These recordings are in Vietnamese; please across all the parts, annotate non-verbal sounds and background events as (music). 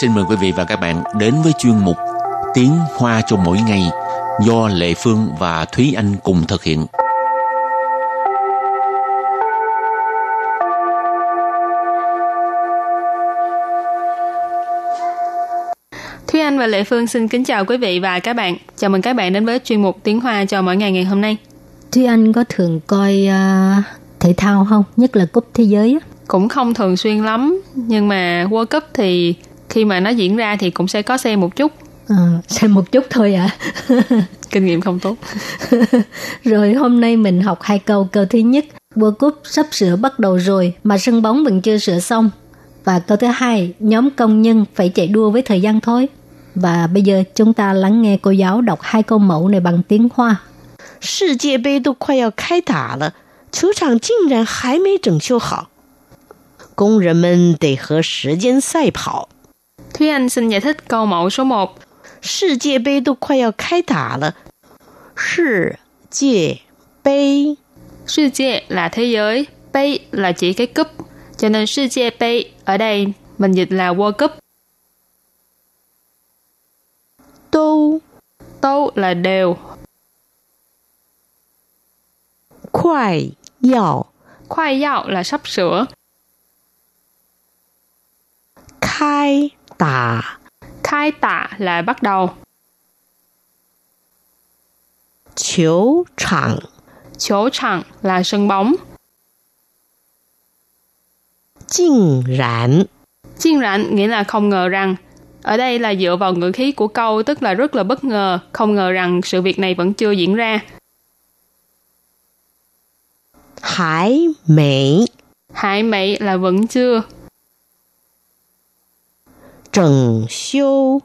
xin mời quý vị và các bạn đến với chuyên mục Tiếng Hoa cho mỗi ngày do Lệ Phương và Thúy Anh cùng thực hiện. Thúy Anh và Lệ Phương xin kính chào quý vị và các bạn. Chào mừng các bạn đến với chuyên mục Tiếng Hoa cho mỗi ngày ngày hôm nay. Thúy Anh có thường coi uh, thể thao không? Nhất là cúp thế giới á. Cũng không thường xuyên lắm, nhưng mà World Cup thì khi mà nó diễn ra thì cũng sẽ có xem một chút. À, xem một chút thôi ạ. À. (laughs) Kinh nghiệm không tốt. (laughs) rồi hôm nay mình học hai câu. Câu thứ nhất, World Cup sắp sửa bắt đầu rồi mà sân bóng vẫn chưa sửa xong. Và câu thứ hai, nhóm công nhân phải chạy đua với thời gian thôi. Và bây giờ chúng ta lắng nghe cô giáo đọc hai câu mẫu này bằng tiếng Hoa. 世界杯都快要开打了，球场竟然还没整修好，工人们得和时间赛跑。 Thúy Anh xin giải thích câu mẫu số 1. 世界杯都快要开打了，世界杯 世界là thế giới,杯là chỉ cái cúp, cho nên世界杯ở đây mình dịch là World Cup. 都 Tô là đều, 快要 khoai yao là sắp sửa, 开 tả. Khai tả là bắt đầu. Chiếu chẳng Chiếu chẳng là sân bóng. Chinh rãn Chinh rãn nghĩa là không ngờ rằng. Ở đây là dựa vào ngữ khí của câu tức là rất là bất ngờ, không ngờ rằng sự việc này vẫn chưa diễn ra. Hải mỹ Hải mỹ là vẫn chưa. 整修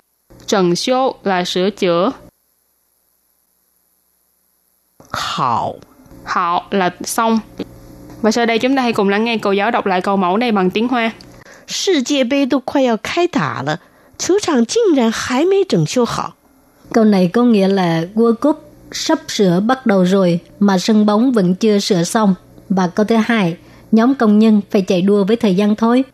trần số là sửa chữa, 好。 họ là xong. Và sau đây chúng ta hãy cùng lắng nghe cô giáo đọc lại câu mẫu này bằng tiếng Hoa. 世界杯都快要开打了，球场竟然还没整修好。 Câu này có nghĩa là World Cup sắp sửa bắt đầu rồi mà sân bóng vẫn chưa sửa xong. Và câu thứ hai, nhóm công nhân phải chạy đua với thời gian thôi.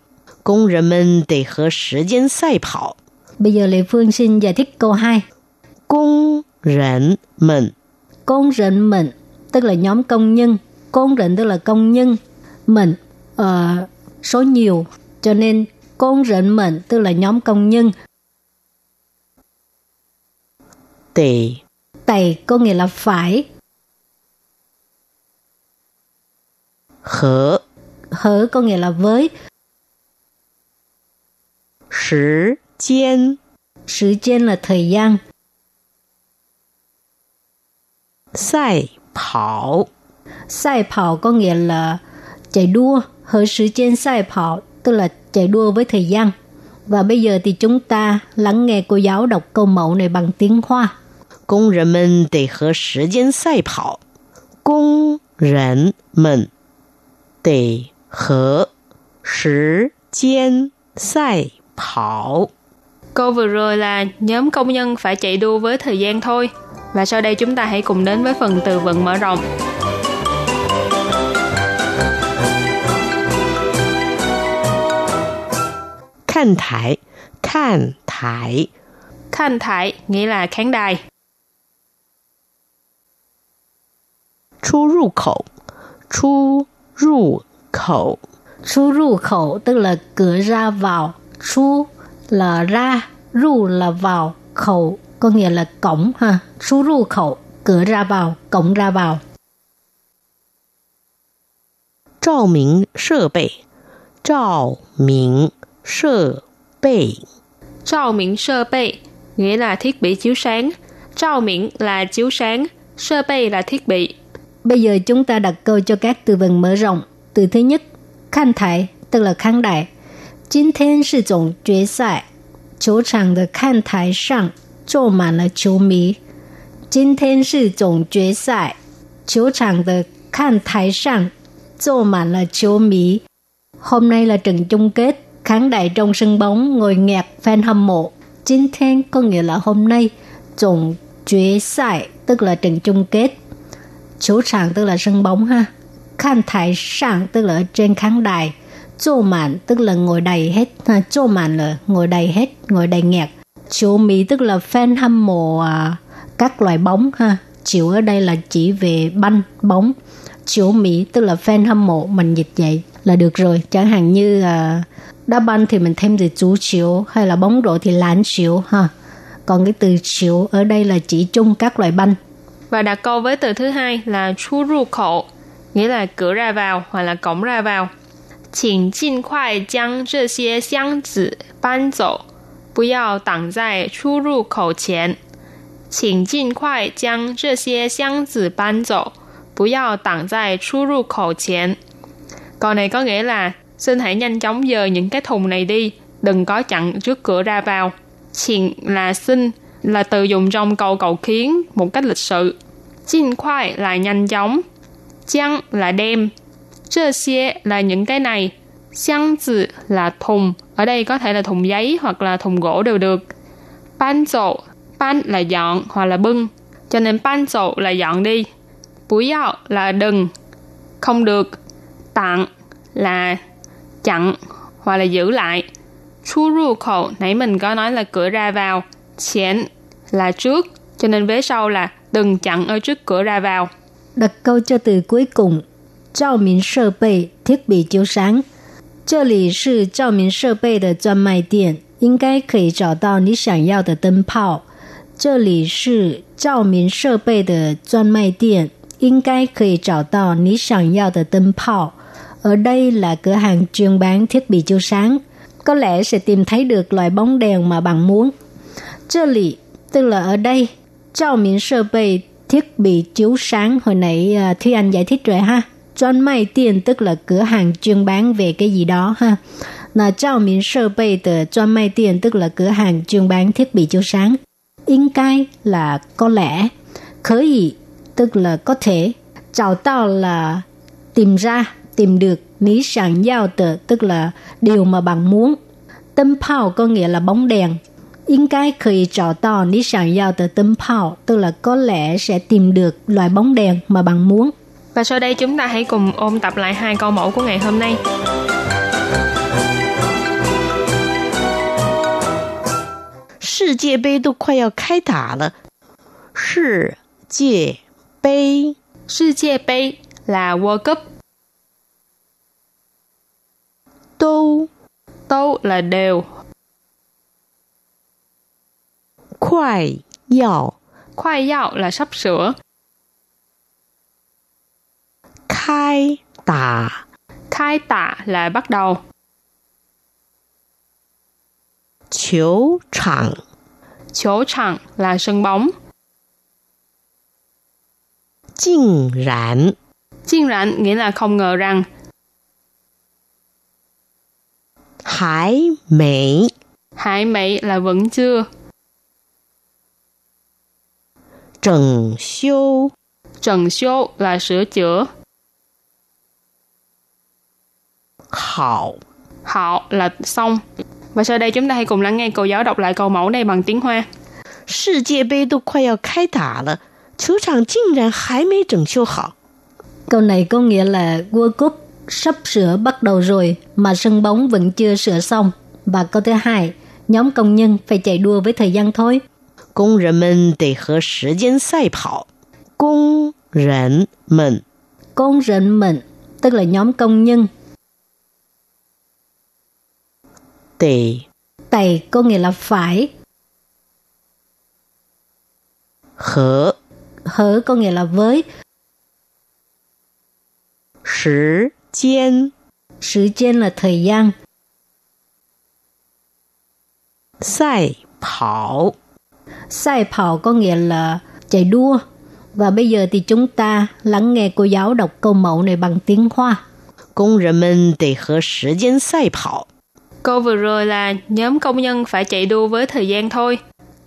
工人们得和时间赛跑。 Bây giờ Lê Phương xin giải thích câu 2. 工人们 Công rệnh mình, tức là nhóm công nhân. Công rệnh tức là công nhân. Mình, ờ, số nhiều. Cho nên công rệnh mình tức là nhóm công nhân. 得 Tày có nghĩa là phải. 和 Hở có nghĩa là với. 时间 Sự trên là thời gian. 赛跑。 Sai跑có nghĩa là chạy đua. Hở sự trên sai跑tức là chạy đua với thời gian. Và bây giờ thì chúng ta lắng nghe cô giáo đọc câu mẫu này bằng tiếng Hoa. 工人们得和时间赛跑。工人们得和时间赛 跑. Câu vừa rồi là nhóm công nhân phải chạy đua với thời gian thôi. Và sau đây chúng ta hãy cùng đến với phần từ vựng mở rộng. khán thải khán thải khán thải nghĩa là khán đài. Chu rù khẩu Chu rù khẩu Chu rù khẩu tức là cửa ra vào. Chu là ra, ru là vào, khẩu có nghĩa là cổng ha. Chu ru khẩu, cửa ra vào, cổng ra vào. Trào minh sơ bệ Trào minh sơ bệ Trào minh sơ bệ nghĩa là thiết bị chiếu sáng. Trào minh là chiếu sáng, sơ bệ là thiết bị. Bây giờ chúng ta đặt câu cho các từ vựng mở rộng. Từ thứ nhất, khăn thải, tức là khán đại. 今天是总决赛，球场的看台上坐满了球迷。今天是总决赛，球场的看台上坐满了球迷。Hôm nay là trận chung kết, khán đài trong sân bóng ngồi nghẹt fan hâm mộ. Chính thiên có nghĩa là hôm nay, tổng quyết赛tức là trận chung kết. Chủ场tức là sân bóng ha. Khán thải sàng tức là ở trên khán đài. Chô mạn tức là ngồi đầy hết. À, chô mạn là ngồi đầy hết, ngồi đầy nghẹt. Chiếu mỹ tức là fan hâm mộ à, các loại bóng ha. Chiếu ở đây là chỉ về banh, bóng. Chiếu mỹ tức là fan hâm mộ, mình dịch vậy là được rồi. Chẳng hạn như à, đá banh thì mình thêm từ chú chiếu hay là bóng rổ thì lán chiếu ha. Còn cái từ chiếu ở đây là chỉ chung các loại banh. Và đặt câu với từ thứ hai là chú ru khẩu, nghĩa là cửa ra vào hoặc là cổng ra vào. 请尽快将这些箱子搬走，不要挡在出入口前。请尽快将这些箱子搬走，不要挡在出入口前。Câu này có nghĩa là xin hãy nhanh chóng dời những cái thùng này đi, đừng có chặn trước cửa ra vào. Xin là xin là từ dùng trong câu cầu khiến một cách lịch sự. Jin khoai là nhanh chóng. Chăng là đem. 这些 là những cái này. Xiang zi là thùng. Ở đây có thể là thùng giấy hoặc là thùng gỗ đều được. Ban dậu. Ban là dọn hoặc là bưng. Cho nên ban dậu là dọn đi. Bú yào là đừng. Không được. Tặng là chặn hoặc là giữ lại. Chu ru khẩu nãy mình có nói là cửa ra vào. Chén là trước. Cho nên vế sau là đừng chặn ở trước cửa ra vào. Đặt câu cho từ cuối cùng. Trao minh sơ bày, thiết bị chiếu sáng. 这里是照明设备的专卖店，应该可以找到你想要的灯泡。这里是照明设备的专卖店，应该可以找到你想要的灯泡。Ở đây là cửa hàng chuyên bán thiết bị chiếu sáng. Có lẽ sẽ tìm thấy được loại bóng đèn mà bạn muốn. 这里 tức là ở đây. Trao miễn sơ bày thiết bị chiếu sáng hồi nãy uh, Thúy Anh giải thích rồi ha. Chuyên mai tiền tức là cửa hàng chuyên bán về cái gì đó ha. Là trao miễn sơ bày de chuyên mai tiền tức là cửa hàng chuyên bán thiết bị chiếu sáng.应该 là có lẽ. Khởi ý tức là có thể. Chào tao là tìm ra, tìm được. Ní sẵn giao tờ tức là điều mà bạn muốn. Tâm phao có nghĩa là bóng đèn. 应该可以找到你想要的灯泡, tức là có lẽ sẽ tìm được loại bóng đèn mà bạn muốn. Và sau đây chúng ta hãy cùng ôn tập lại hai câu mẫu của ngày hôm nay. 世界杯都快要开打了，世界杯，世界杯 là World Cup, 都 đâu là đều, 快要 khoai yao là sắp sửa, khai tả. Khai tả là bắt đầu. Chiếu chẳng Chiếu chẳng là sân bóng. Chinh rãn Chinh rãn nghĩa là không ngờ rằng. Hải mỹ Hải mỹ là vẫn chưa. Trần siêu Trần siêu là sửa chữa. 好。 họ là xong. Và sau đây chúng ta hãy cùng lắng nghe cô giáo đọc lại câu mẫu này bằng tiếng Hoa. 世界杯都快要开打了，球场竟然还没整修好。 Câu này có nghĩa là World Cup sắp sửa bắt đầu rồi mà sân bóng vẫn chưa sửa xong. Và câu thứ hai, nhóm công nhân phải chạy đua với thời gian thôi. 工人们得和时间赛跑。工人们 Công rệnh mệnh, tức là nhóm công nhân. 得 Tày có nghĩa là phải, 和 hở có nghĩa là với, 时间 sự trên là thời gian. 赛跑。 Sai phào có nghĩa là chạy đua. Và bây giờ thì chúng ta lắng nghe cô giáo đọc câu mẫu này bằng tiếng Hoa. 工人们得和时间赛跑。 Câu vừa rồi là nhóm công nhân phải chạy đua với thời gian thôi.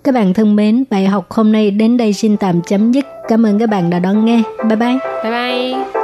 Các bạn thân mến, bài học hôm nay đến đây xin tạm chấm dứt. Cảm ơn các bạn đã đón nghe. Bye bye. Bye bye.